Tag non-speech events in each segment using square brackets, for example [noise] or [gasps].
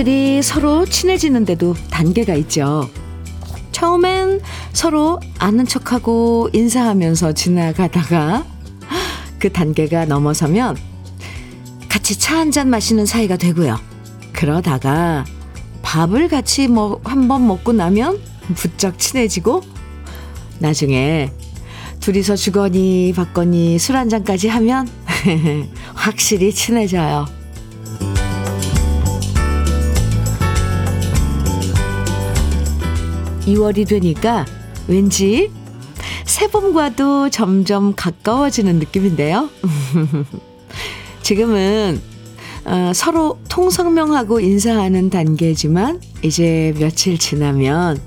사람들이 서로 친해지는데도 단계가 있죠. 처음엔 서로 아는 척하고 인사하면서 지나가다가 [laughs] 그 단계가 넘어서면 같이 차 한 잔 마시는 사이가 되고요. 그러다가 밥을 같이 뭐 한 번 먹고 나면 부쩍 친해지고 나중에 둘이서 주거니 받거니 술 한 잔까지 하면 [laughs] 확실히 친해져요. 2월이 되니까 왠지 새봄과도 점점 가까워지는 느낌인데요. [laughs] 지금은 어, 서로 통성명하고 인사하는 단계지만 이제 며칠 지나면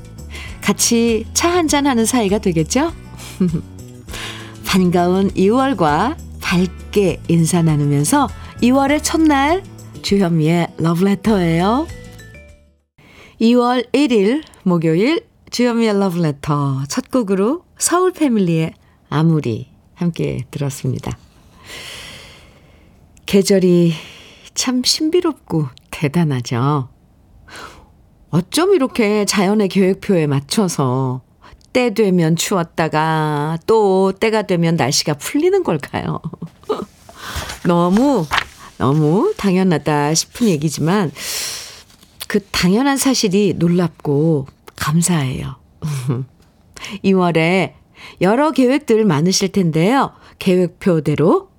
같이 차 한잔 하는 사이가 되겠죠? [laughs] 반가운 2월과 밝게 인사 나누면서 2월의 첫날 주현미의 러브레터예요. 2월 1일 목요일 주현미의 러브레터 첫 곡으로 서울 패밀리의 아무리 함께 들었습니다. 계절이 참 신비롭고 대단하죠. 어쩜 이렇게 자연의 계획표에 맞춰서 때 되면 추웠다가 또 때가 되면 날씨가 풀리는 걸까요? [laughs] 너무, 너무 당연하다 싶은 얘기지만 그 당연한 사실이 놀랍고 감사해요. [laughs] 2월에 여러 계획들 많으실 텐데요. 계획표대로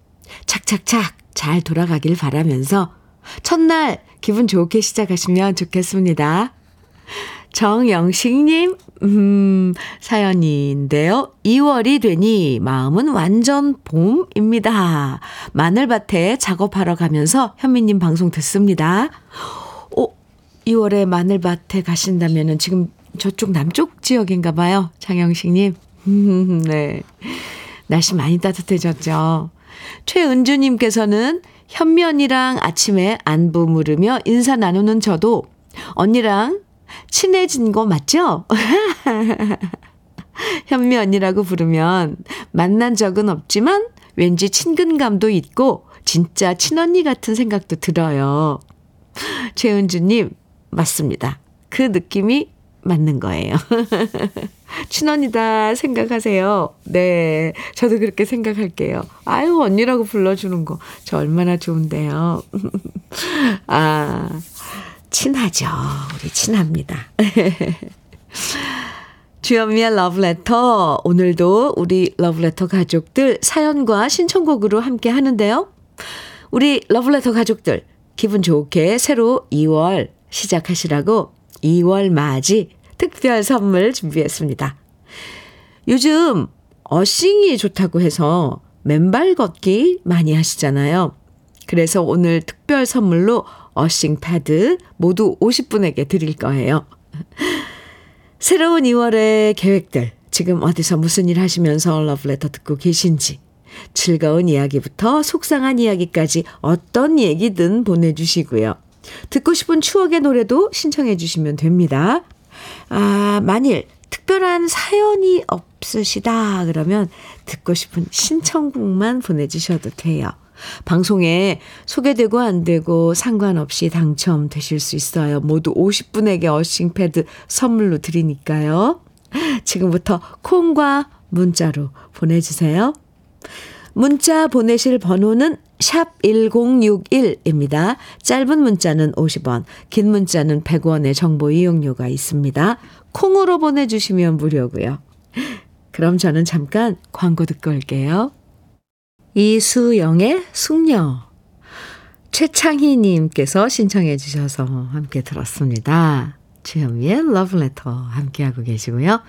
착착착 잘 돌아가길 바라면서 첫날 기분 좋게 시작하시면 좋겠습니다. 정영식님, 음, 사연인데요. 2월이 되니 마음은 완전 봄입니다. 마늘밭에 작업하러 가면서 현미님 방송 듣습니다. 2월에 마늘밭에 가신다면은 지금 저쪽 남쪽 지역인가 봐요. 장영식님. [laughs] 네. 날씨 많이 따뜻해졌죠. 최은주님께서는 현미 언니랑 아침에 안부 물으며 인사 나누는 저도 언니랑 친해진 거 맞죠? [laughs] 현미 언니라고 부르면 만난 적은 없지만 왠지 친근감도 있고 진짜 친언니 같은 생각도 들어요. 최은주님, 맞습니다. 그 느낌이 맞는 거예요. [laughs] 친언니다 생각하세요. 네. 저도 그렇게 생각할게요. 아유, 언니라고 불러주는 거. 저 얼마나 좋은데요. [laughs] 아, 친하죠. 우리 친합니다. [laughs] 주현미의 러브레터. 오늘도 우리 러브레터 가족들 사연과 신청곡으로 함께 하는데요. 우리 러브레터 가족들, 기분 좋게 새로 2월 시작하시라고 2월 맞이 특별 선물 준비했습니다. 요즘 어싱이 좋다고 해서 맨발 걷기 많이 하시잖아요. 그래서 오늘 특별 선물로 어싱 패드 모두 50분에게 드릴 거예요. 새로운 2월의 계획들, 지금 어디서 무슨 일 하시면서 러브레터 듣고 계신지, 즐거운 이야기부터 속상한 이야기까지 어떤 얘기든 보내주시고요. 듣고 싶은 추억의 노래도 신청해 주시면 됩니다. 아, 만일 특별한 사연이 없으시다 그러면 듣고 싶은 신청곡만 보내주셔도 돼요. 방송에 소개되고 안 되고 상관없이 당첨되실 수 있어요. 모두 50분에게 어싱패드 선물로 드리니까요. 지금부터 콩과 문자로 보내주세요. 문자 보내실 번호는 샵 1061입니다. 짧은 문자는 50원, 긴 문자는 100원의 정보 이용료가 있습니다. 콩으로 보내주시면 무료고요. 그럼 저는 잠깐 광고 듣고 올게요. 이수영의 숙녀. 최창희님께서 신청해 주셔서 함께 들었습니다. 주현미의 러브레터 함께하고 계시고요.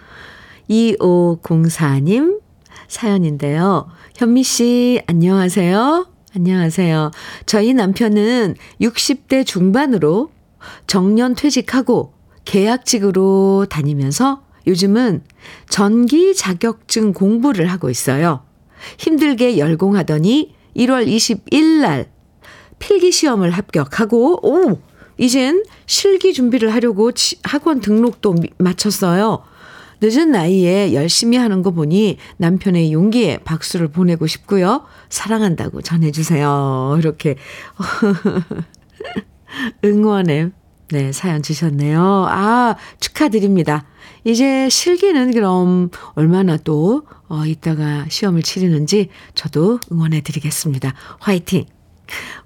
2504님 사연인데요. 현미 씨, 안녕하세요. 안녕하세요. 저희 남편은 60대 중반으로 정년 퇴직하고 계약직으로 다니면서 요즘은 전기 자격증 공부를 하고 있어요. 힘들게 열공하더니 1월 20일 날 필기 시험을 합격하고 오 이젠 실기 준비를 하려고 학원 등록도 마쳤어요. 늦은 나이에 열심히 하는 거 보니 남편의 용기에 박수를 보내고 싶고요. 사랑한다고 전해주세요. 이렇게 [laughs] 응원의 네, 사연 주셨네요. 아, 축하드립니다. 이제 실기는 그럼 얼마나 또, 어, 이따가 시험을 치르는지 저도 응원해 드리겠습니다. 화이팅!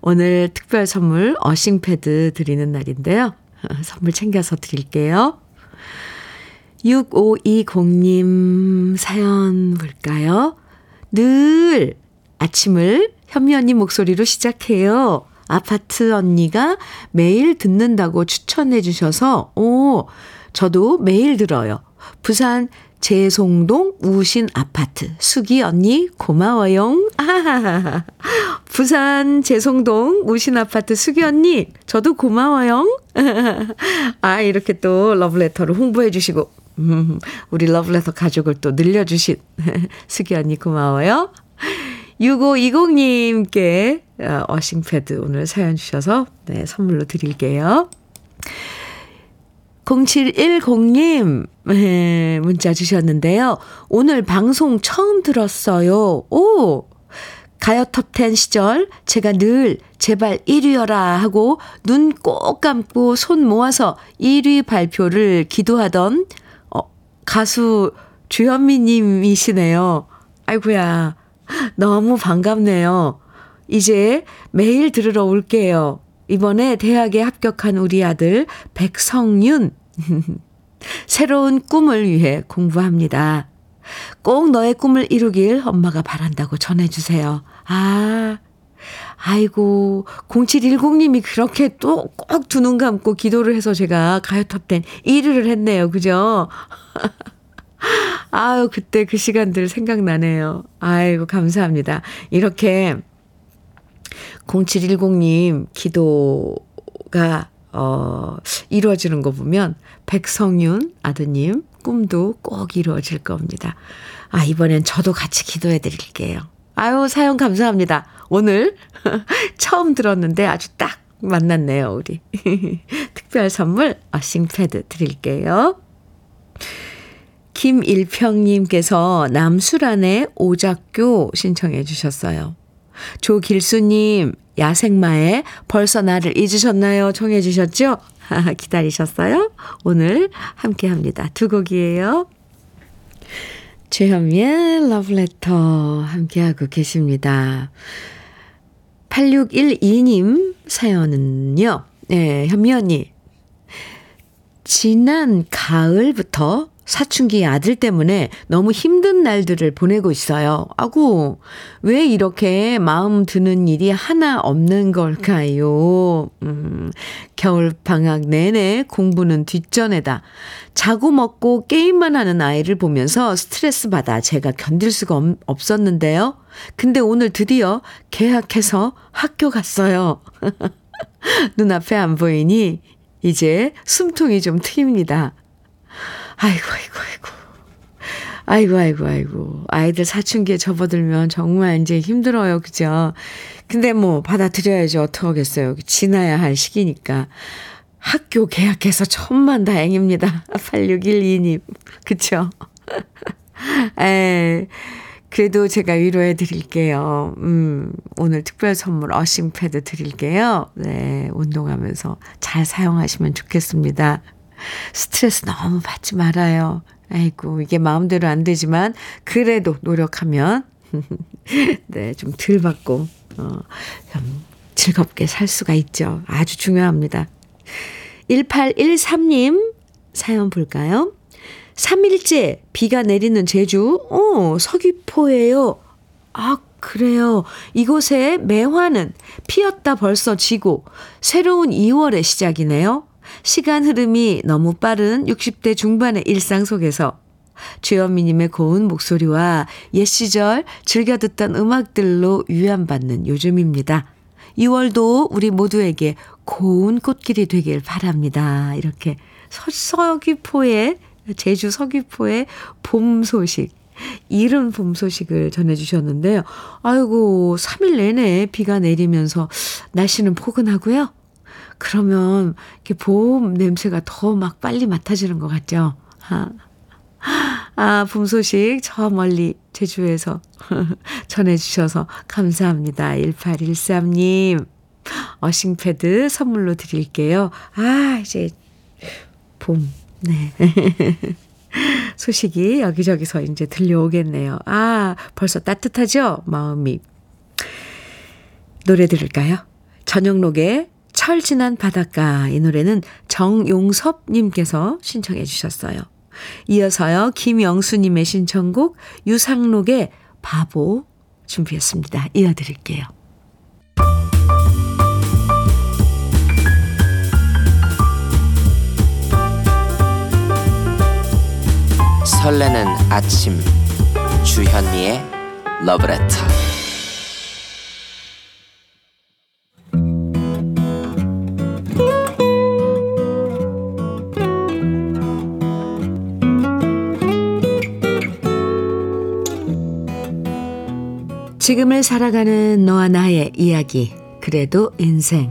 오늘 특별 선물 어싱패드 드리는 날인데요. [laughs] 선물 챙겨서 드릴게요. 6520님 사연 볼까요? 늘 아침을 현미 언니 목소리로 시작해요. 아파트 언니가 매일 듣는다고 추천해 주셔서, 오, 저도 매일 들어요. 부산 재송동 우신 아파트. 수기 언니 고마워요. 아하하하. 부산 재송동 우신 아파트 수기 언니 저도 고마워요. [laughs] 아 이렇게 또 러브레터를 홍보해 주시고 음, 우리 러브레터 가족을 또 늘려 주신 [laughs] 수기 언니 고마워요. 6520님께 어, 어싱패드 오늘 사연 주셔서 네, 선물로 드릴게요. 0710님, 네, 문자 주셨는데요. 오늘 방송 처음 들었어요. 오! 가요 톱10 시절 제가 늘 제발 1위여라 하고 눈 꼭 감고 손 모아서 1위 발표를 기도하던 어, 가수 주현미 님이시네요. 아이고야. 너무 반갑네요. 이제 매일 들으러 올게요. 이번에 대학에 합격한 우리 아들 백성윤. [laughs] 새로운 꿈을 위해 공부합니다. 꼭 너의 꿈을 이루길 엄마가 바란다고 전해주세요. 아, 아이고, 0710님이 그렇게 또 꼭 두 눈 감고 기도를 해서 제가 가요톱10 1위를 했네요. 그죠? [laughs] 아유, 그때 그 시간들 생각나네요. 아이고, 감사합니다. 이렇게 0710님 기도가, 어, 이루어지는 거 보면 백성윤 아드님 꿈도 꼭 이루어질 겁니다. 아, 이번엔 저도 같이 기도해 드릴게요. 아유, 사연 감사합니다. 오늘 [laughs] 처음 들었는데 아주 딱 만났네요, 우리. [laughs] 특별 선물 어싱패드 드릴게요. 김일평님께서 남수란의 오작교 신청해 주셨어요. 조길수님, 야생마에 벌써 나를 잊으셨나요? 청해 주셨죠? 기다리셨어요? 오늘 함께 합니다. 두 곡이에요. 최현미의 러브레터 함께하고 계십니다. 8612님 사연은요. 네, 현미 언니. 지난 가을부터 사춘기 아들 때문에 너무 힘든 날들을 보내고 있어요. 아구, 왜 이렇게 마음 드는 일이 하나 없는 걸까요? 음, 겨울 방학 내내 공부는 뒷전에다 자고 먹고 게임만 하는 아이를 보면서 스트레스 받아 제가 견딜 수가 없었는데요. 근데 오늘 드디어 계약해서 학교 갔어요. [laughs] 눈앞에 안 보이니 이제 숨통이 좀 트입니다. 아이고, 아이고, 아이고. 아이고, 아이고, 아이고. 아이들 사춘기에 접어들면 정말 이제 힘들어요. 그죠? 근데 뭐 받아들여야죠. 어떡하겠어요. 지나야 할 시기니까. 학교 계약해서 천만 다행입니다. [laughs] 8612님. 그쵸? [laughs] 에, 그래도 제가 위로해 드릴게요. 음, 오늘 특별 선물 어싱패드 드릴게요. 네, 운동하면서 잘 사용하시면 좋겠습니다. 스트레스 너무 받지 말아요. 아이고, 이게 마음대로 안 되지만, 그래도 노력하면, [laughs] 네, 좀 덜 받고, 어, 좀 즐겁게 살 수가 있죠. 아주 중요합니다. 1813님 사연 볼까요? 3일째 비가 내리는 제주, 어, 서귀포예요. 아, 그래요. 이곳에 매화는 피었다 벌써 지고 새로운 2월의 시작이네요. 시간 흐름이 너무 빠른 60대 중반의 일상 속에서 주현미님의 고운 목소리와 옛 시절 즐겨 듣던 음악들로 위안받는 요즘입니다. 2월도 우리 모두에게 고운 꽃길이 되길 바랍니다. 이렇게 서귀포의 제주 서귀포의 봄 소식 이른 봄 소식을 전해주셨는데요. 아이고, 3일 내내 비가 내리면서 날씨는 포근하고요. 그러면 이렇게 봄 냄새가 더 막 빨리 맡아지는 것 같죠? 아, 아, 봄 소식 저 멀리 제주에서 [laughs] 전해주셔서 감사합니다. 1813님. 어싱패드 선물로 드릴게요. 아, 이제 봄, 네. [laughs] 소식이 여기저기서 이제 들려오겠네요. 아, 벌써 따뜻하죠? 마음이. 노래 들을까요? 전영록의 철 지난 바닷가 이 노래는 정용섭님께서 신청해 주셨어요. 이어서요 김영수님의 신청곡 유상록의 바보 준비했습니다. 이어드릴게요. 설레는 아침 주현미의 러브레터 지금을 살아가는 너와 나의 이야기 그래도 인생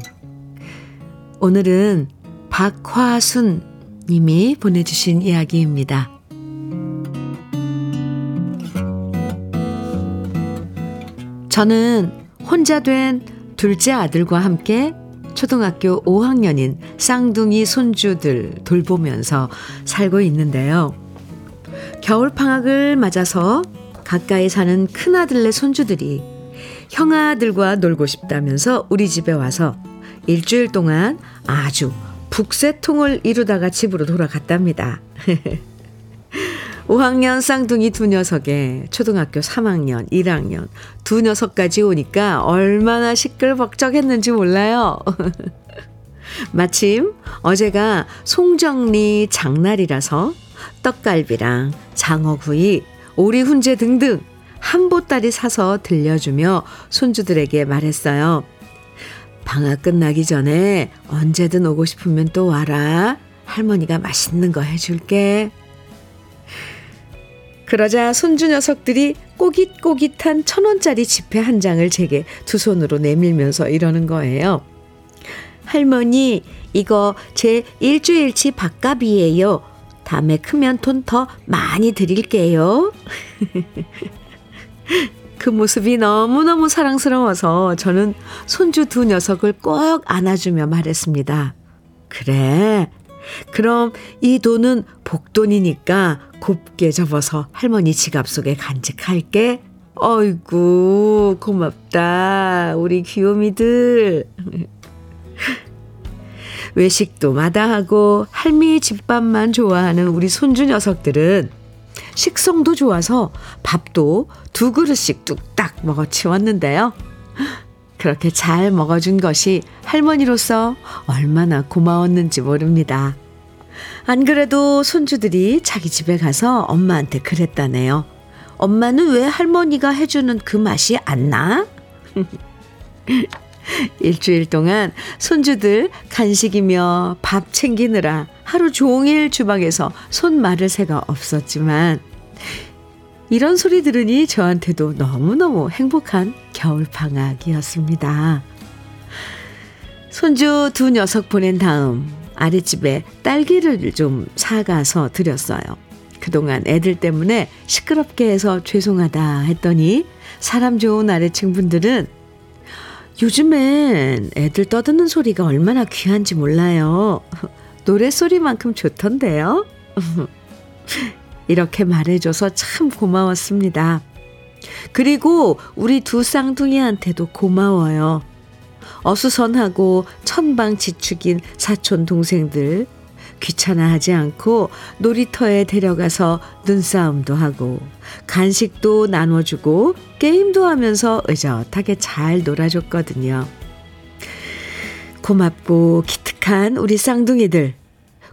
오늘은 박화순 님이 보내주신 이야기입니다. 저는 혼자 된 둘째 아들과 함께 초등학교 5학년인 쌍둥이 손주들 돌보면서 살고 있는데요. 겨울 방학을 맞아서 가까이 사는 큰아들네 손주들이 형아들과 놀고 싶다면서 우리 집에 와서 일주일 동안 아주 북새통을 이루다가 집으로 돌아갔답니다. [laughs] 5학년 쌍둥이 두 녀석에 초등학교 3학년, 1학년 두 녀석까지 오니까 얼마나 시끌벅적했는지 몰라요. [laughs] 마침 어제가 송정리 장날이라서 떡갈비랑 장어구이, 오리 훈제 등등 한 보따리 사서 들려주며 손주들에게 말했어요. 방학 끝나기 전에 언제든 오고 싶으면 또 와라. 할머니가 맛있는 거 해줄게. 그러자 손주 녀석들이 꼬깃꼬깃한 천 원짜리 지폐 한 장을 제게 두 손으로 내밀면서 이러는 거예요. 할머니, 이거 제 일주일치 밥값이에요. 다음에 크면 돈 더 많이 드릴게요. [laughs] 그 모습이 너무너무 사랑스러워서 저는 손주 두 녀석을 꼭 안아주며 말했습니다. 그래. 그럼 이 돈은 복돈이니까 곱게 접어서 할머니 지갑 속에 간직할게. 어이구, 고맙다. 우리 귀요미들. [laughs] 외식도 마다하고 할미 집밥만 좋아하는 우리 손주 녀석들은 식성도 좋아서 밥도 두 그릇씩 뚝딱 먹어 치웠는데요. 그렇게 잘 먹어준 것이 할머니로서 얼마나 고마웠는지 모릅니다. 안 그래도 손주들이 자기 집에 가서 엄마한테 그랬다네요. 엄마는 왜 할머니가 해주는 그 맛이 안 나? [laughs] [laughs] 일주일 동안 손주들 간식이며 밥 챙기느라 하루 종일 주방에서 손 마를 새가 없었지만 이런 소리 들으니 저한테도 너무너무 행복한 겨울 방학이었습니다. 손주 두 녀석 보낸 다음 아랫집에 딸기를 좀 사가서 드렸어요. 그동안 애들 때문에 시끄럽게 해서 죄송하다 했더니 사람 좋은 아래층 분들은 요즘엔 애들 떠드는 소리가 얼마나 귀한지 몰라요. 노래소리만큼 좋던데요. [laughs] 이렇게 말해줘서 참 고마웠습니다. 그리고 우리 두 쌍둥이한테도 고마워요. 어수선하고 천방지축인 사촌 동생들 귀찮아하지 않고 놀이터에 데려가서 눈싸움도 하고 간식도 나눠주고 게임도 하면서 의젓하게 잘 놀아줬거든요. 고맙고 기특한 우리 쌍둥이들.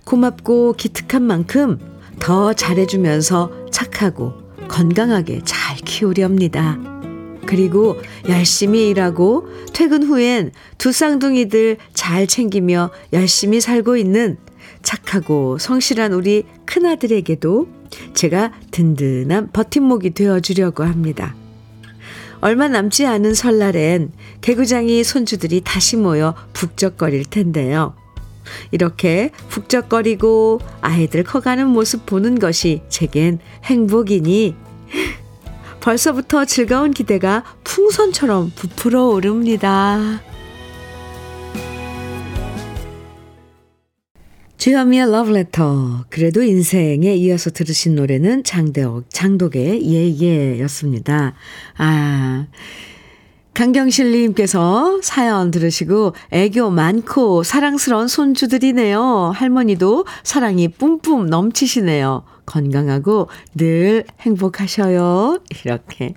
고맙고 기특한 만큼 더 잘해주면서 착하고 건강하게 잘 키우렵니다. 그리고 열심히 일하고 퇴근 후엔 두 쌍둥이들 잘 챙기며 열심히 살고 있는 착하고 성실한 우리 큰아들에게도 제가 든든한 버팀목이 되어주려고 합니다. 얼마 남지 않은 설날엔 개구장이 손주들이 다시 모여 북적거릴 텐데요. 이렇게 북적거리고 아이들 커가는 모습 보는 것이 제겐 행복이니 벌써부터 즐거운 기대가 풍선처럼 부풀어 오릅니다. 주현미의 러브레터. 그래도 인생에 이어서 들으신 노래는 장대옥, 장독의 예예였습니다. 아. 강경실님께서 사연 들으시고 애교 많고 사랑스러운 손주들이네요. 할머니도 사랑이 뿜뿜 넘치시네요. 건강하고 늘 행복하셔요. 이렇게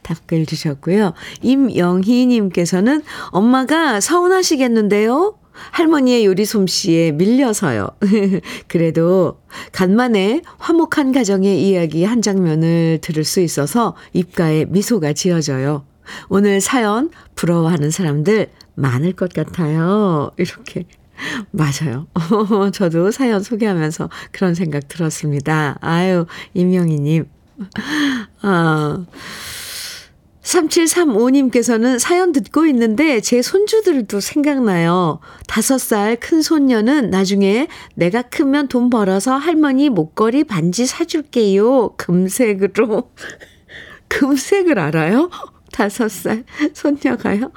답글 주셨고요. 임영희님께서는 엄마가 서운하시겠는데요? 할머니의 요리 솜씨에 밀려서요. [laughs] 그래도 간만에 화목한 가정의 이야기 한 장면을 들을 수 있어서 입가에 미소가 지어져요. 오늘 사연 부러워하는 사람들 많을 것 같아요. 이렇게. 맞아요. [laughs] 저도 사연 소개하면서 그런 생각 들었습니다. 아유, 임영희님. 아. 3735님께서는 사연 듣고 있는데 제 손주들도 생각나요. 다섯 살 큰 손녀는 나중에 내가 크면 돈 벌어서 할머니 목걸이 반지 사줄게요. 금색으로. [laughs] 금색을 알아요? 다섯 살 손녀가요?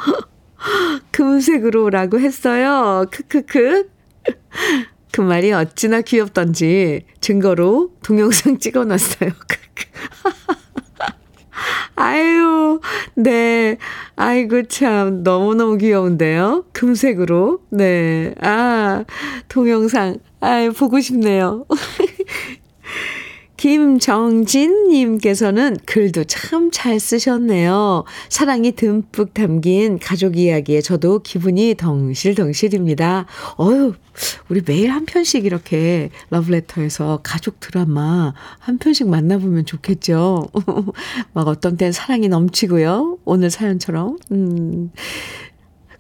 [laughs] 금색으로라고 했어요. 크크크. [laughs] 그 말이 어찌나 귀엽던지 증거로 동영상 찍어 놨어요. 크크. 아유, 네. 아이고, 참, 너무너무 귀여운데요? 금색으로. 네. 아, 동영상. 아유, 보고 싶네요. [laughs] 김정진님께서는 글도 참 잘 쓰셨네요. 사랑이 듬뿍 담긴 가족 이야기에 저도 기분이 덩실덩실입니다. 어유 우리 매일 한 편씩 이렇게 러브레터에서 가족 드라마 한 편씩 만나보면 좋겠죠. [laughs] 막 어떤 땐 사랑이 넘치고요. 오늘 사연처럼. 음.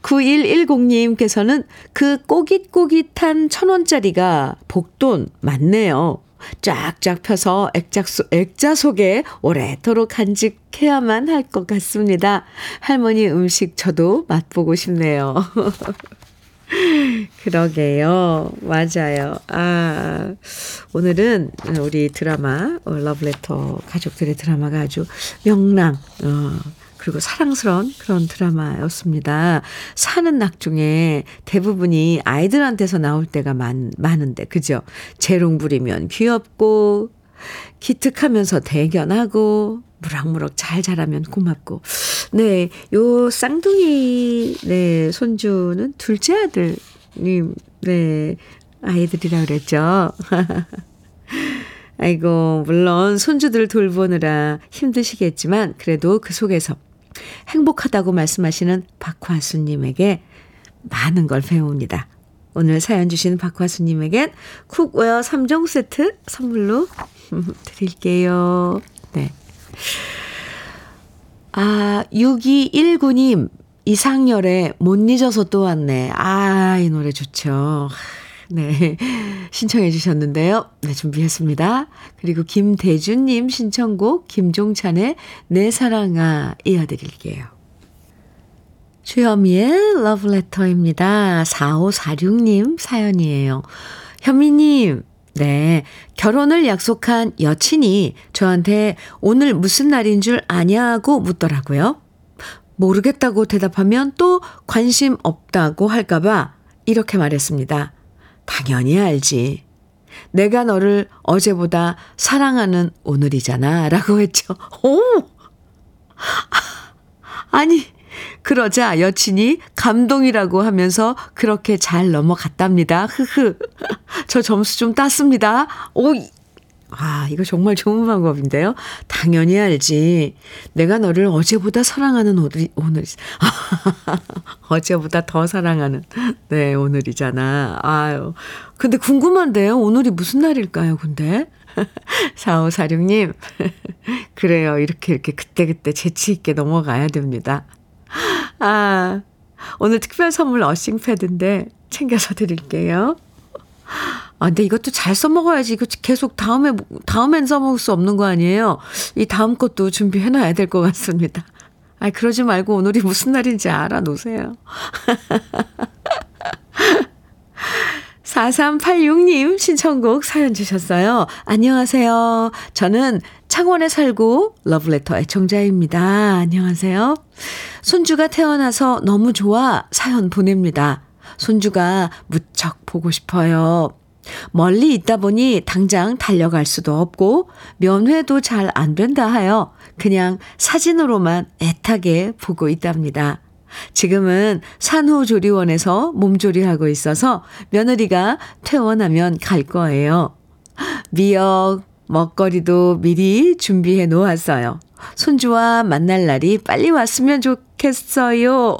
9110님께서는 그 꼬깃꼬깃한 천 원짜리가 복돈 맞네요. 쫙쫙 펴서 액자, 속, 액자 속에 오래도록 간직해야만 할 것 같습니다. 할머니 음식 저도 맛보고 싶네요. [laughs] 그러게요. 맞아요. 아, 오늘은 우리 드라마, 어, 러브레터 가족들의 드라마가 아주 명랑, 어, 그리고 사랑스러운 그런 드라마였습니다. 사는 낙 중에 대부분이 아이들한테서 나올 때가 많, 많은데, 그죠? 재롱 부리면 귀엽고, 기특하면서 대견하고, 무럭무럭 잘 자라면 고맙고. 네, 요 쌍둥이, 네, 손주는 둘째 아들님, 네, 아이들이라 그랬죠. [laughs] 아이고, 물론 손주들 돌보느라 힘드시겠지만, 그래도 그 속에서 행복하다고 말씀하시는 박화수님에게 많은 걸 배웁니다. 오늘 사연 주신 박화수님에겐 cookware 3종 세트 선물로 [laughs] 드릴게요. 네. 아, 6219님, 이상열의 못 잊어서 또 왔네. 아, 이 노래 좋죠. 네. [laughs] 신청해 주셨는데요. 네, 준비했습니다. 그리고 김대준님 신청곡 김종찬의 내 사랑아 이어드릴게요. 주현미의 러브레터입니다. 4546님 사연이에요. 현미님, 네. 결혼을 약속한 여친이 저한테 오늘 무슨 날인 줄 아냐고 묻더라고요. 모르겠다고 대답하면 또 관심 없다고 할까봐 이렇게 말했습니다. 당연히 알지. 내가 너를 어제보다 사랑하는 오늘이잖아. [laughs] 라고 했죠. 오! 아니, 그러자 여친이 감동이라고 하면서 그렇게 잘 넘어갔답니다. 흐흐. 저 점수 좀 땄습니다. 오, 아, 이거 정말 좋은 방법인데요. 당연히 알지. 내가 너를 어제보다 사랑하는 오늘이, 오늘, [laughs] 어제보다 더 사랑하는, 네, 오늘이잖아. 아유. 근데 궁금한데요. 오늘이 무슨 날일까요, 근데? [laughs] 4546님. [laughs] 그래요. 이렇게, 이렇게 그때그때 재치있게 넘어가야 됩니다. 아, 오늘 특별 선물 어싱 패드인데 챙겨서 드릴게요. 아, 근데 이것도 잘 써먹어야지. 이거 계속 다음에, 다음엔 써먹을 수 없는 거 아니에요? 이 다음 것도 준비해놔야 될 것 같습니다. 아, 그러지 말고 오늘이 무슨 날인지 알아놓으세요. [laughs] 4386님 신청곡 사연 주셨어요. 안녕하세요. 저는 창원에 살고 러브레터 애청자입니다. 안녕하세요. 손주가 태어나서 너무 좋아 사연 보냅니다. 손주가 무척 보고 싶어요. 멀리 있다 보니 당장 달려갈 수도 없고 면회도 잘 안 된다 하여 그냥 사진으로만 애타게 보고 있답니다. 지금은 산후조리원에서 몸조리하고 있어서 며느리가 퇴원하면 갈 거예요. 미역, 먹거리도 미리 준비해 놓았어요. 손주와 만날 날이 빨리 왔으면 좋겠어요.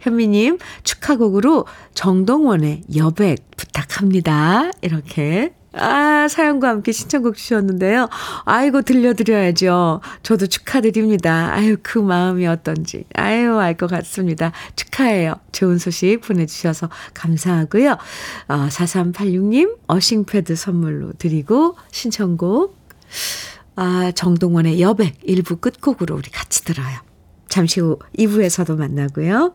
현미님, 축하곡으로 정동원의 여백 부탁합니다. 이렇게. 아, 사연과 함께 신청곡 주셨는데요. 아이고, 들려드려야죠. 저도 축하드립니다. 아유, 그 마음이 어떤지. 아유, 알 것 같습니다. 축하해요. 좋은 소식 보내주셔서 감사하고요. 어, 4386님, 어싱패드 선물로 드리고, 신청곡. 아, 정동원의 여백 1부 끝곡으로 우리 같이 들어요. 잠시 후 2부에서도 만나고요.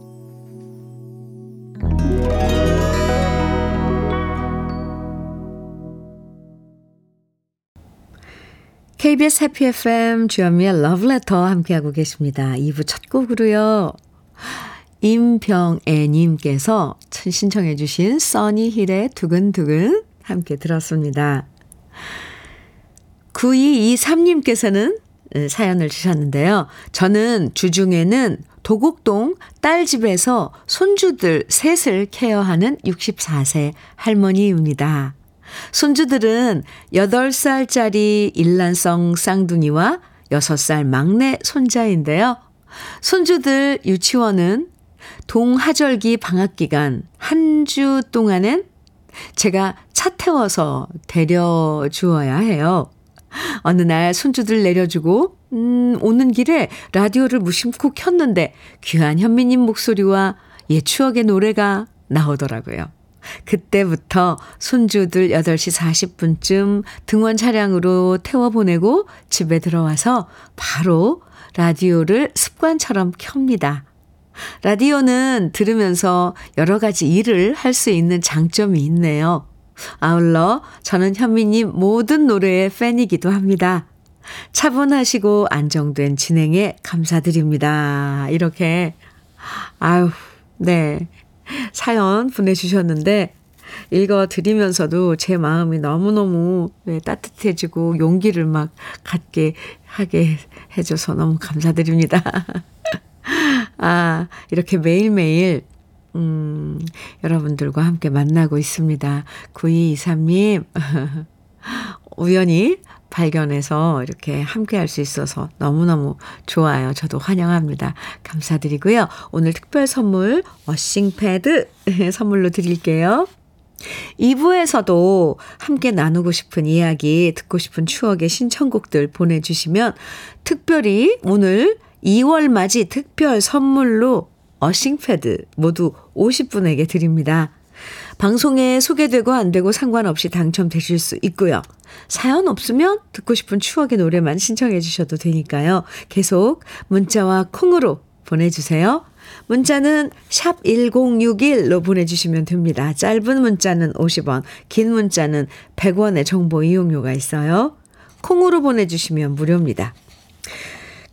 KBS 해피 FM 주현미의 Letter 함께하고 계십니다. 2부 첫 곡으로요. 임병애님께서 신청해 주신 써니힐의 두근두근 함께 들었습니다. 9223님께서는 사연을 주셨는데요. 저는 주중에는 도곡동 딸 집에서 손주들 셋을 케어하는 64세 할머니입니다. 손주들은 8살짜리 일란성 쌍둥이와 6살 막내 손자인데요. 손주들 유치원은 동하절기 방학 기간 한 주 동안은 제가 차 태워서 데려 주어야 해요. 어느 날 손주들 내려주고 음, 오는 길에 라디오를 무심코 켰는데 귀한 현미님 목소리와 옛 추억의 노래가 나오더라고요. 그때부터 손주들 8시 40분쯤 등원 차량으로 태워보내고 집에 들어와서 바로 라디오를 습관처럼 켭니다. 라디오는 들으면서 여러 가지 일을 할 수 있는 장점이 있네요. 아울러 저는 현미님 모든 노래의 팬이기도 합니다. 차분하시고 안정된 진행에 감사드립니다. 이렇게, 아유, 네. 사연 보내주셨는데, 읽어드리면서도 제 마음이 너무너무 네, 따뜻해지고 용기를 막 갖게 하게 해줘서 너무 감사드립니다. [laughs] 아, 이렇게 매일매일, 음, 여러분들과 함께 만나고 있습니다. 9223님, [laughs] 우연히 발견해서 이렇게 함께 할 수 있어서 너무너무 좋아요. 저도 환영합니다. 감사드리고요. 오늘 특별 선물, 워싱패드 [laughs] 선물로 드릴게요. 2부에서도 함께 나누고 싶은 이야기, 듣고 싶은 추억의 신청곡들 보내주시면 특별히 오늘 2월 맞이 특별 선물로 어싱패드 모두 50분에게 드립니다. 방송에 소개되고 안 되고 상관없이 당첨되실 수 있고요. 사연 없으면 듣고 싶은 추억의 노래만 신청해 주셔도 되니까요. 계속 문자와 콩으로 보내주세요. 문자는 샵 1061로 보내주시면 됩니다. 짧은 문자는 50원, 긴 문자는 100원의 정보 이용료가 있어요. 콩으로 보내주시면 무료입니다.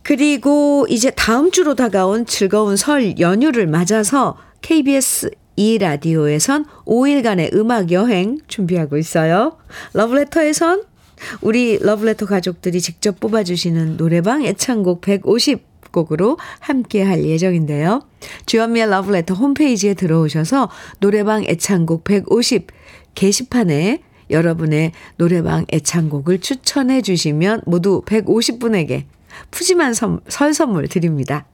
그리고 이제 다음 주로 다가온 즐거운 설 연휴를 맞아서 KBS 이 라디오에선 5일간의 음악 여행 준비하고 있어요. 러브레터에선 우리 러브레터 가족들이 직접 뽑아주시는 노래방 애창곡 150곡으로 함께 할 예정인데요. 주연미의 러브레터 홈페이지에 들어오셔서 노래방 애창곡 150 게시판에 여러분의 노래방 애창곡을 추천해 주시면 모두 150분에게 푸짐한 선, 설 선물 드립니다.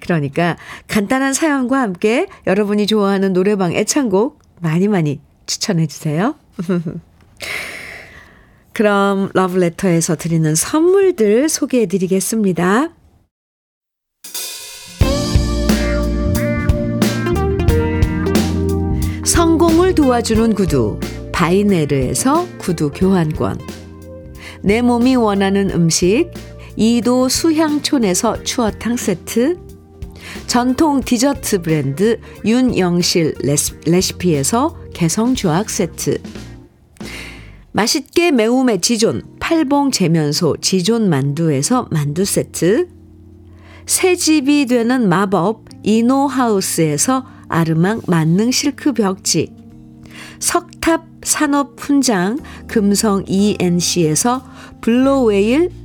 그러니까 간단한 사연과 함께 여러분이 좋아하는 노래방 애창곡 많이 많이 추천해 주세요. [laughs] 그럼 러브레터에서 드리는 선물들 소개해 드리겠습니다. 성공을 도와주는 구두 바이네르에서 구두 교환권 내 몸이 원하는 음식 이도 수향촌에서 추어탕 세트 전통 디저트 브랜드 윤영실 레시피에서 개성주악 세트 맛있게 매움의 지존 팔봉 재면소 지존 만두에서 만두 세트 새 집이 되는 마법 이노하우스에서 아르망 만능 실크 벽지 석탑 산업 훈장 금성 ENC에서 블로웨일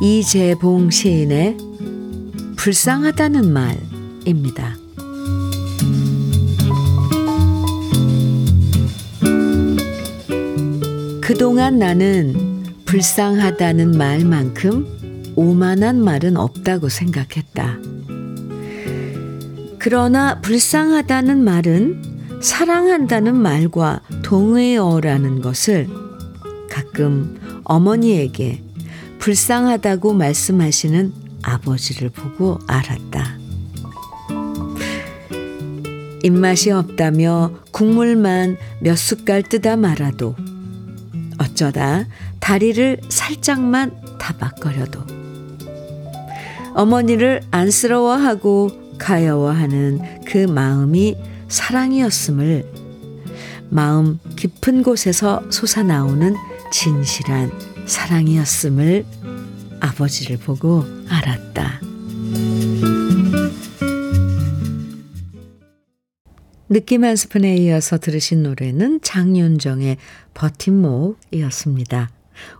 이재봉 시인의 불쌍하다는 말입니다. 그동안 나는 불쌍하다는 말만큼 오만한 말은 없다고 생각했다. 그러나 불쌍하다는 말은 사랑한다는 말과 동의어라는 것을 가끔 어머니에게 불쌍하다고 말씀하시는 아버지를 보고 알았다. 입맛이 없다며 국물만 몇 숟갈 뜨다 말아도 어쩌다 다리를 살짝만 타박거려도 어머니를 안쓰러워하고 가여워하는 그 마음이 사랑이었음을 마음 깊은 곳에서 솟아나오는 진실한 사랑이었음을 아버지를 보고 알았다. 느낌 한 스푼에 이어서 들으신 노래는 장윤정의 버팀목이었습니다.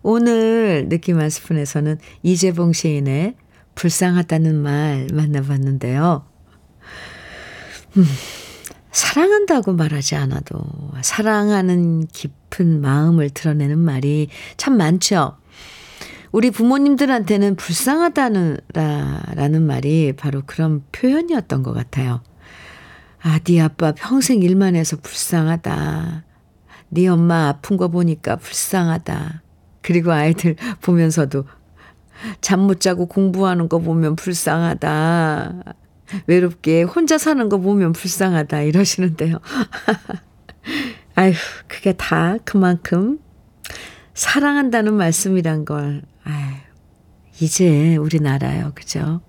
오늘 느낌 한 스푼에서는 이재봉 시인의 불쌍하다는 말 만나봤는데요. 음, 사랑한다고 말하지 않아도 사랑하는 깊은 마음을 드러내는 말이 참 많죠. 우리 부모님들한테는 불쌍하다는 라는 말이 바로 그런 표현이었던 것 같아요. 아, 네 아빠 평생 일만 해서 불쌍하다. 네 엄마 아픈 거 보니까 불쌍하다. 그리고 아이들 [laughs] 보면서도 잠 못 자고 공부하는 거 보면 불쌍하다. 외롭게 혼자 사는 거 보면 불쌍하다. 이러시는데요. [laughs] 아휴, 그게 다 그만큼 사랑한다는 말씀이란 걸, 이제 우리나라요. 그죠?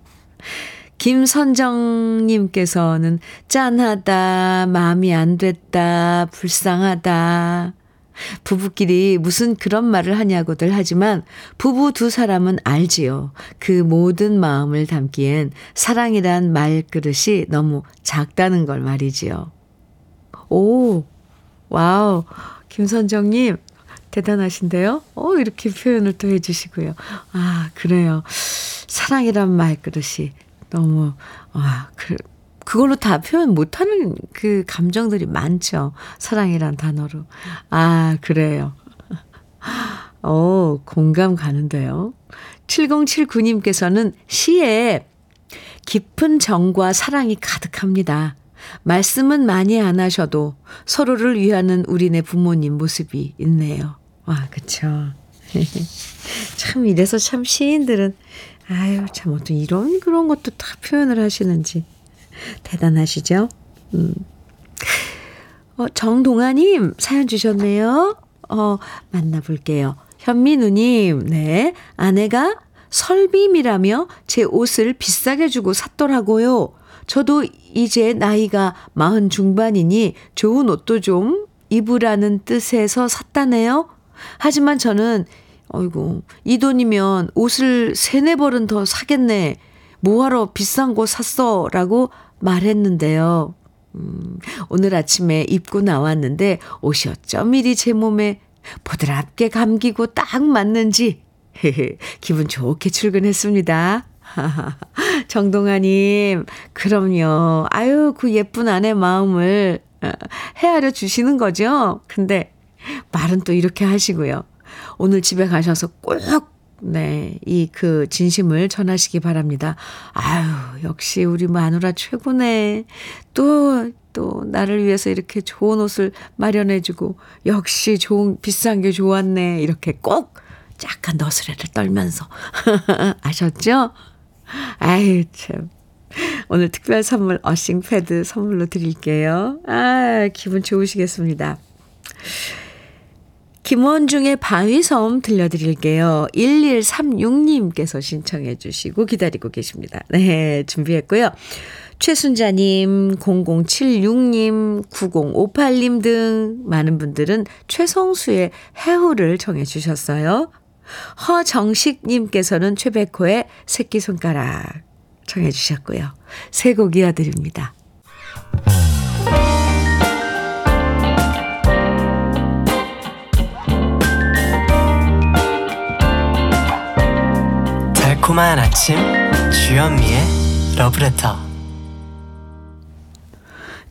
김선정님께서는 짠하다, 마음이 안 됐다, 불쌍하다. 부부끼리 무슨 그런 말을 하냐고들 하지만 부부 두 사람은 알지요. 그 모든 마음을 담기엔 사랑이란 말그릇이 너무 작다는 걸 말이지요. 오, 와우. 김선정님, 대단하신데요? 어, 이렇게 표현을 또 해주시고요. 아, 그래요. 사랑이란 말그릇이 너무, 아, 그, 그걸로 다 표현 못하는 그 감정들이 많죠. 사랑이란 단어로. 아, 그래요. 어, 공감 가는데요. 7079님께서는 시에 깊은 정과 사랑이 가득합니다. 말씀은 많이 안 하셔도 서로를 위하는 우리네 부모님 모습이 있네요. 와, 그쵸. [laughs] 참, 이래서 참 시인들은, 아유, 참, 어떤 이런 그런 것도 다 표현을 하시는지. 대단하시죠? 음. 어, 정동아님, 사연 주셨네요. 어, 만나볼게요. 현민우님, 네. 아내가 설빔이라며 제 옷을 비싸게 주고 샀더라고요. 저도 이제 나이가 마흔 중반이니 좋은 옷도 좀 입으라는 뜻에서 샀다네요. 하지만 저는, 어이구, 이 돈이면 옷을 세네 벌은 더 사겠네. 뭐하러 비싼 거 샀어? 라고 말했는데요. 음, 오늘 아침에 입고 나왔는데 옷이 어쩌미리 제 몸에 보드랍게 감기고 딱 맞는지 기분 좋게 출근했습니다. [laughs] 정동아님, 그럼요. 아유, 그 예쁜 아내 마음을 어, 헤아려 주시는 거죠? 근데 말은 또 이렇게 하시고요. 오늘 집에 가셔서 꼭, 네, 이 그 진심을 전하시기 바랍니다. 아유, 역시 우리 마누라 최고네. 또, 또, 나를 위해서 이렇게 좋은 옷을 마련해주고, 역시 좋은, 비싼 게 좋았네. 이렇게 꼭 약간 너스레를 떨면서. [laughs] 아셨죠? 아유, 참. 오늘 특별 선물 어싱 패드 선물로 드릴게요. 아, 기분 좋으시겠습니다. 김원중의 바위섬 들려드릴게요. 1136님께서 신청해 주시고 기다리고 계십니다. 네, 준비했고요. 최순자님, 0076님, 9058님 등 많은 분들은 최성수의 해후를 정해 주셨어요. 허정식님께서는 최백호의 새끼손가락 청해 주셨고요. 세 곡 이어드립니다. 달콤한 아침 주현미의 러브레터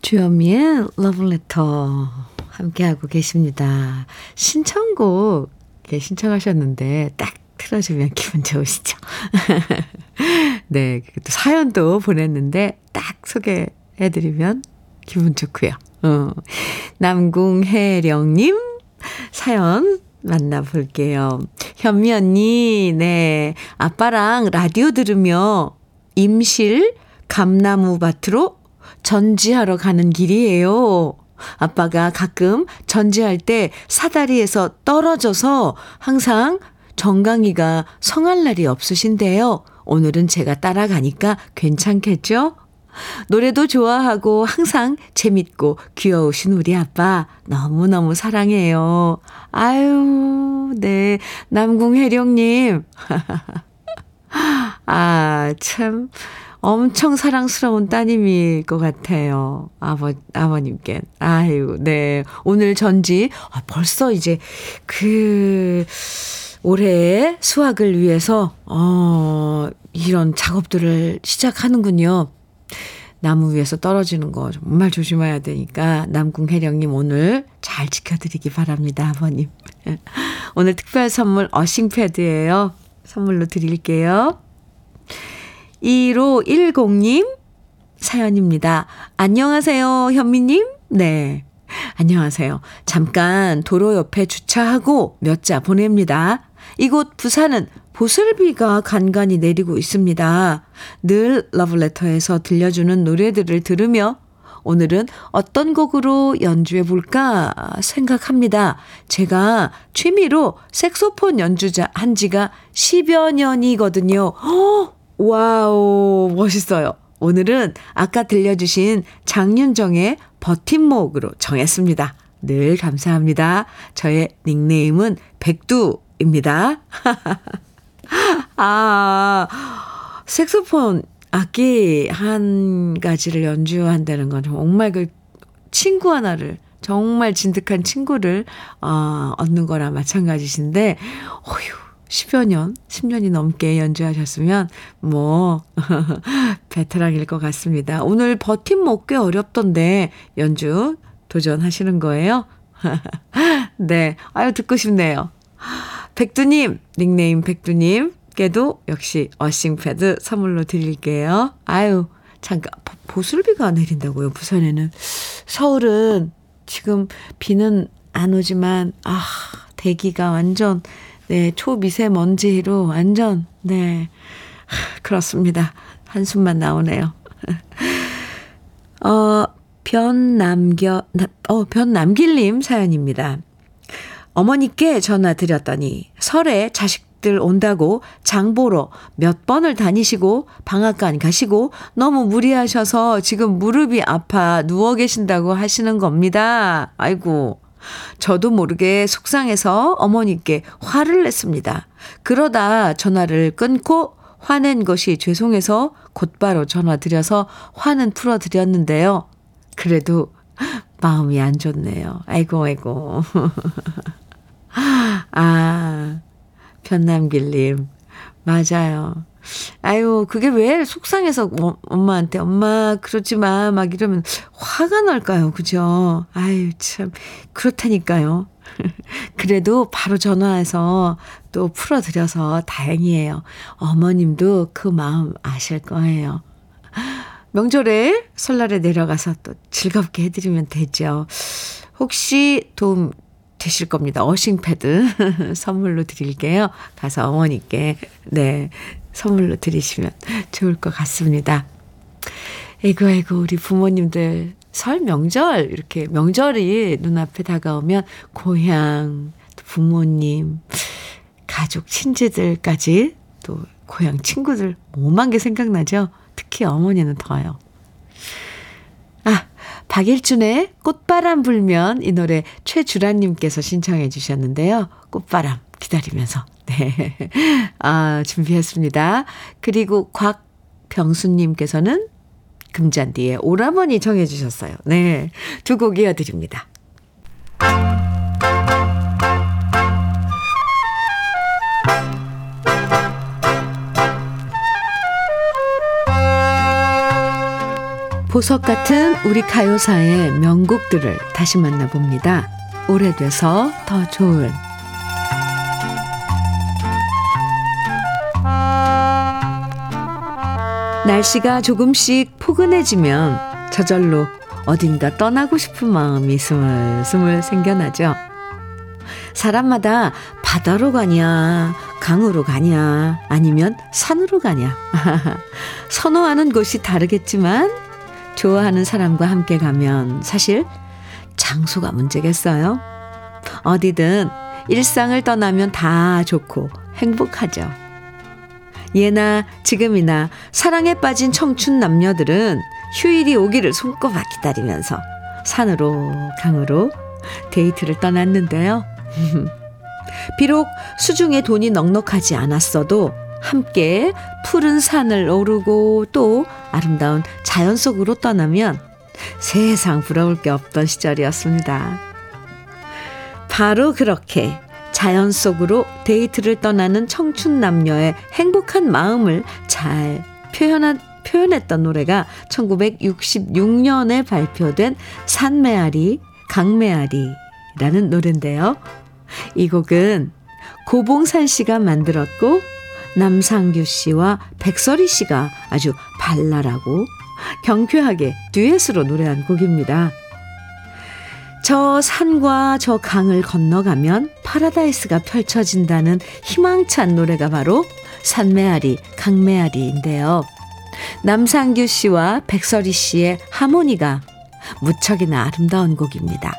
주현미의 러브레터 함께하고 계십니다. 신청곡 신청하셨는데 딱 틀어주면 기분 좋으시죠? [laughs] 네, 또 사연도 보냈는데 딱 소개해드리면 기분 좋고요. 어, 남궁혜령님 사연 만나볼게요. 현미 언니, 네. 아빠랑 라디오 들으며 임실 감나무 밭으로 전지하러 가는 길이에요. 아빠가 가끔 전지할 때 사다리에서 떨어져서 항상 정강이가 성할 날이 없으신데요. 오늘은 제가 따라가니까 괜찮겠죠? 노래도 좋아하고 항상 재밌고 귀여우신 우리 아빠 너무너무 사랑해요. 아유, 네. 남궁혜령님. [laughs] 아, 참. 엄청 사랑스러운 따님일 것 같아요. 아버, 아버님께. 아유, 네. 오늘 전지, 아, 벌써 이제 그, 올해 수학을 위해서, 어, 이런 작업들을 시작하는군요. 나무 위에서 떨어지는 거 정말 조심해야 되니까 남궁혜령님 오늘 잘 지켜드리기 바랍니다, 아버님. [laughs] 오늘 특별 선물 어싱패드예요. 선물로 드릴게요. 1510님 사연입니다. 안녕하세요, 현미님. 네. 안녕하세요. 잠깐 도로 옆에 주차하고 몇 자 보냅니다. 이곳 부산은 보슬비가 간간히 내리고 있습니다. 늘 러브레터에서 들려주는 노래들을 들으며 오늘은 어떤 곡으로 연주해 볼까 생각합니다. 제가 취미로 색소폰 연주자 한 지가 10여 년이거든요. 허! [gasps] 와우, 멋있어요. 오늘은 아까 들려주신 장윤정의 버팀목으로 정했습니다. 늘 감사합니다. 저의 닉네임은 백두 입니다. [laughs] 아, 색소폰 악기 한 가지를 연주한다는 건 정말 그 친구 하나를 정말 진득한 친구를 어, 얻는 거랑 마찬가지신데 어휴 10여 년, 10년이 넘게 연주하셨으면 뭐 [laughs] 베테랑일 것 같습니다. 오늘 버팀목 꽤 어렵던데 연주 도전하시는 거예요? [laughs] 네. 아유 듣고 싶네요. 백두님, 닉네임 백두님께도 역시 어싱패드 선물로 드릴게요. 아유, 잠깐, 보슬비가 내린다고요, 부산에는. 서울은 지금 비는 안 오지만, 아, 대기가 완전, 네, 초미세먼지로 완전, 네, 그렇습니다. 한숨만 나오네요. [laughs] 어, 변남겨, 어, 변남길님 사연입니다. 어머니께 전화 드렸더니 설에 자식들 온다고 장보러 몇 번을 다니시고 방앗간 가시고 너무 무리하셔서 지금 무릎이 아파 누워 계신다고 하시는 겁니다. 아이고. 저도 모르게 속상해서 어머니께 화를 냈습니다. 그러다 전화를 끊고 화낸 것이 죄송해서 곧바로 전화 드려서 화는 풀어드렸는데요. 그래도 마음이 안 좋네요. 아이고, 아이고. [laughs] 아, 변남길님. 맞아요. 아유, 그게 왜 속상해서 엄마한테, 엄마, 그러지 마, 막 이러면 화가 날까요? 그죠? 아유, 참, 그렇다니까요. [laughs] 그래도 바로 전화해서 또 풀어드려서 다행이에요. 어머님도 그 마음 아실 거예요. 명절에 설날에 내려가서 또 즐겁게 해드리면 되죠. 혹시 도움 되실 겁니다. 어싱패드 [laughs] 선물로 드릴게요. 가서 어머니께, 네, 선물로 드리시면 좋을 것 같습니다. 에이구, 에이구, 우리 부모님들 설 명절, 이렇게 명절이 눈앞에 다가오면 고향, 부모님, 가족, 친지들까지 또 고향 친구들 오만 개 생각나죠? 특히 어머니는 더요. 아, 박일준의 꽃바람 불면 이 노래 최주란님께서 신청해 주셨는데요. 꽃바람 기다리면서. 네. [laughs] 아, 준비했습니다. 그리고 곽병수님께서는 금잔디의 오라머니 정해 주셨어요. 네. 두 곡 이어드립니다. 보석 같은 우리 가요사의 명곡들을 다시 만나봅니다. 오래돼서 더 좋은 날씨가 조금씩 포근해지면 저절로 어딘가 떠나고 싶은 마음이 스물스물 생겨나죠. 사람마다 바다로 가냐, 강으로 가냐, 아니면 산으로 가냐. [laughs] 선호하는 곳이 다르겠지만 좋아하는 사람과 함께 가면 사실 장소가 문제겠어요? 어디든 일상을 떠나면 다 좋고 행복하죠. 예나 지금이나 사랑에 빠진 청춘 남녀들은 휴일이 오기를 손꼽아 기다리면서 산으로 강으로 데이트를 떠났는데요. [laughs] 비록 수중에 돈이 넉넉하지 않았어도 함께 푸른 산을 오르고 또 아름다운 자연 속으로 떠나면 세상 부러울 게 없던 시절이었습니다. 바로 그렇게 자연 속으로 데이트를 떠나는 청춘 남녀의 행복한 마음을 잘 표현한, 표현했던 노래가 1966년에 발표된 산메아리, 강메아리라는 노래인데요. 이 곡은 고봉산 씨가 만들었고 남상규 씨와 백설희 씨가 아주 발랄하고 경쾌하게 듀엣으로 노래한 곡입니다. 저 산과 저 강을 건너가면 파라다이스가 펼쳐진다는 희망찬 노래가 바로 산메아리, 강메아리인데요. 남상규 씨와 백설희 씨의 하모니가 무척이나 아름다운 곡입니다.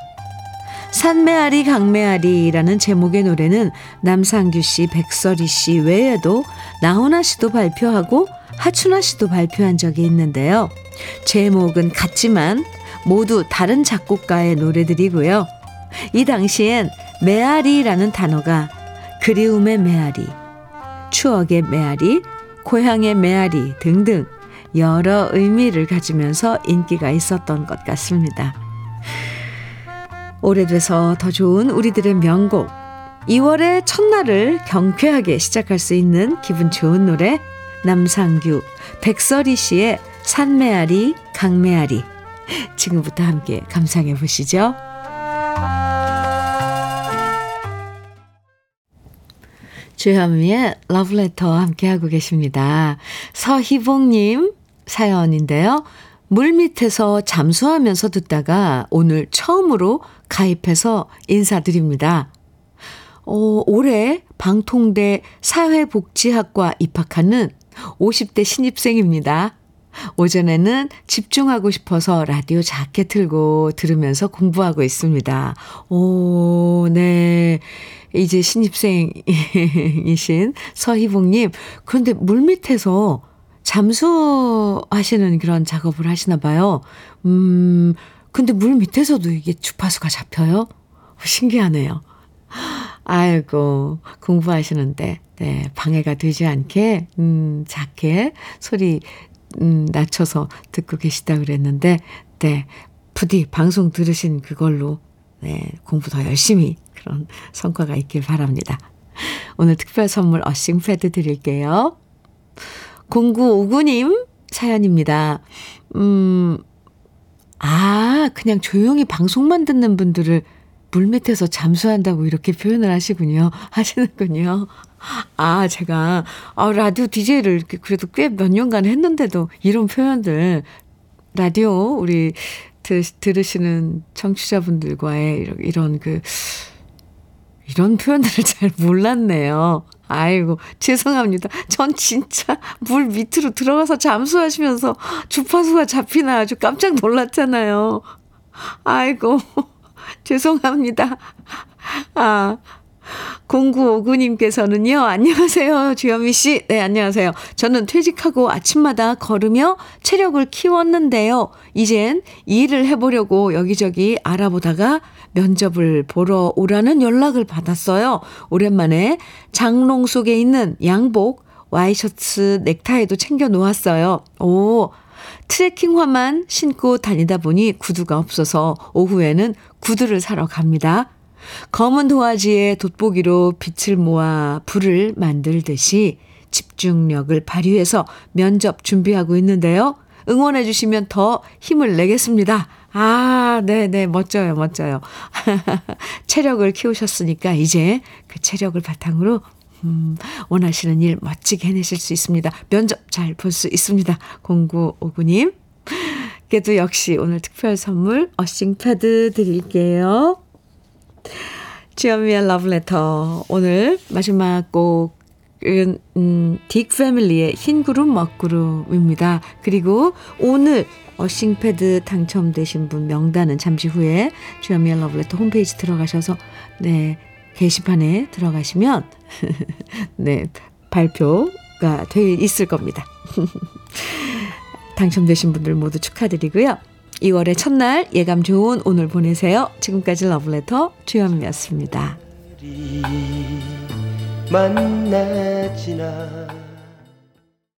산메아리 강메아리라는 제목의 노래는 남상규 씨, 백설이 씨 외에도 나훈아 씨도 발표하고 하춘아 씨도 발표한 적이 있는데요. 제목은 같지만 모두 다른 작곡가의 노래들이고요. 이 당시엔 메아리라는 단어가 그리움의 메아리, 추억의 메아리, 고향의 메아리 등등 여러 의미를 가지면서 인기가 있었던 것 같습니다. 오래돼서 더 좋은 우리들의 명곡. 2월의 첫날을 경쾌하게 시작할 수 있는 기분 좋은 노래. 남상규, 백설이 씨의 산메아리, 강메아리. 지금부터 함께 감상해 보시죠. 주현미의 러브레터 함께하고 계십니다. 서희봉님 사연인데요. 물 밑에서 잠수하면서 듣다가 오늘 처음으로 가입해서 인사드립니다. 어, 올해 방통대 사회복지학과 입학하는 50대 신입생입니다. 오전에는 집중하고 싶어서 라디오 작게 틀고 들으면서 공부하고 있습니다. 오, 네. 이제 신입생이신 서희봉님. 그런데 물 밑에서 잠수하시는 그런 작업을 하시나 봐요. 음, 근데 물 밑에서도 이게 주파수가 잡혀요? 신기하네요. 아이고, 공부하시는데, 네, 방해가 되지 않게, 음, 작게 소리, 음, 낮춰서 듣고 계시다 그랬는데, 네, 부디 방송 들으신 그걸로, 네, 공부 더 열심히 그런 성과가 있길 바랍니다. 오늘 특별 선물 어싱 패드 드릴게요. 0959님 사연입니다. 음, 아, 그냥 조용히 방송만 듣는 분들을 물 밑에서 잠수한다고 이렇게 표현을 하시군요. [laughs] 하시는군요. 아, 제가, 아, 라디오 DJ를 그래도 꽤 몇 년간 했는데도 이런 표현들, 라디오, 우리 들, 들으시는 청취자분들과의 이런, 이런 그, 이런 표현들을 [laughs] 잘 몰랐네요. 아이고, 죄송합니다. 전 진짜 물 밑으로 들어가서 잠수하시면서 주파수가 잡히나 아주 깜짝 놀랐잖아요. 아이고, [laughs] 죄송합니다. 아, 0959님께서는요, 안녕하세요, 주현미 씨. 네, 안녕하세요. 저는 퇴직하고 아침마다 걸으며 체력을 키웠는데요. 이젠 일을 해보려고 여기저기 알아보다가 면접을 보러 오라는 연락을 받았어요. 오랜만에 장롱 속에 있는 양복, 와이셔츠, 넥타이도 챙겨 놓았어요. 오, 트레킹화만 신고 다니다 보니 구두가 없어서 오후에는 구두를 사러 갑니다. 검은 도화지에 돋보기로 빛을 모아 불을 만들듯이 집중력을 발휘해서 면접 준비하고 있는데요. 응원해 주시면 더 힘을 내겠습니다. 아, 네네, 멋져요, 멋져요. [laughs] 체력을 키우셨으니까 이제 그 체력을 바탕으로 음, 원하시는 일 멋지게 해내실 수 있습니다. 면접 잘 볼 수 있습니다. 0959님. 그래도 역시 오늘 특별 선물 어싱 패드 드릴게요. 주현미의 러브레터. 오늘 마지막 곡은, 음, 딕 패밀리의 흰 구름, 먹구름입니다. 그리고 오늘 어싱패드 당첨되신 분 명단은 잠시 후에 주현미의 러브레터 홈페이지 들어가셔서, 네, 게시판에 들어가시면, [laughs] 네, 발표가 돼 있을 겁니다. [laughs] 당첨되신 분들 모두 축하드리고요. 2월의 첫날 예감 좋은 오늘 보내세요. 지금까지 러브레터 주현미였습니다. 만나지나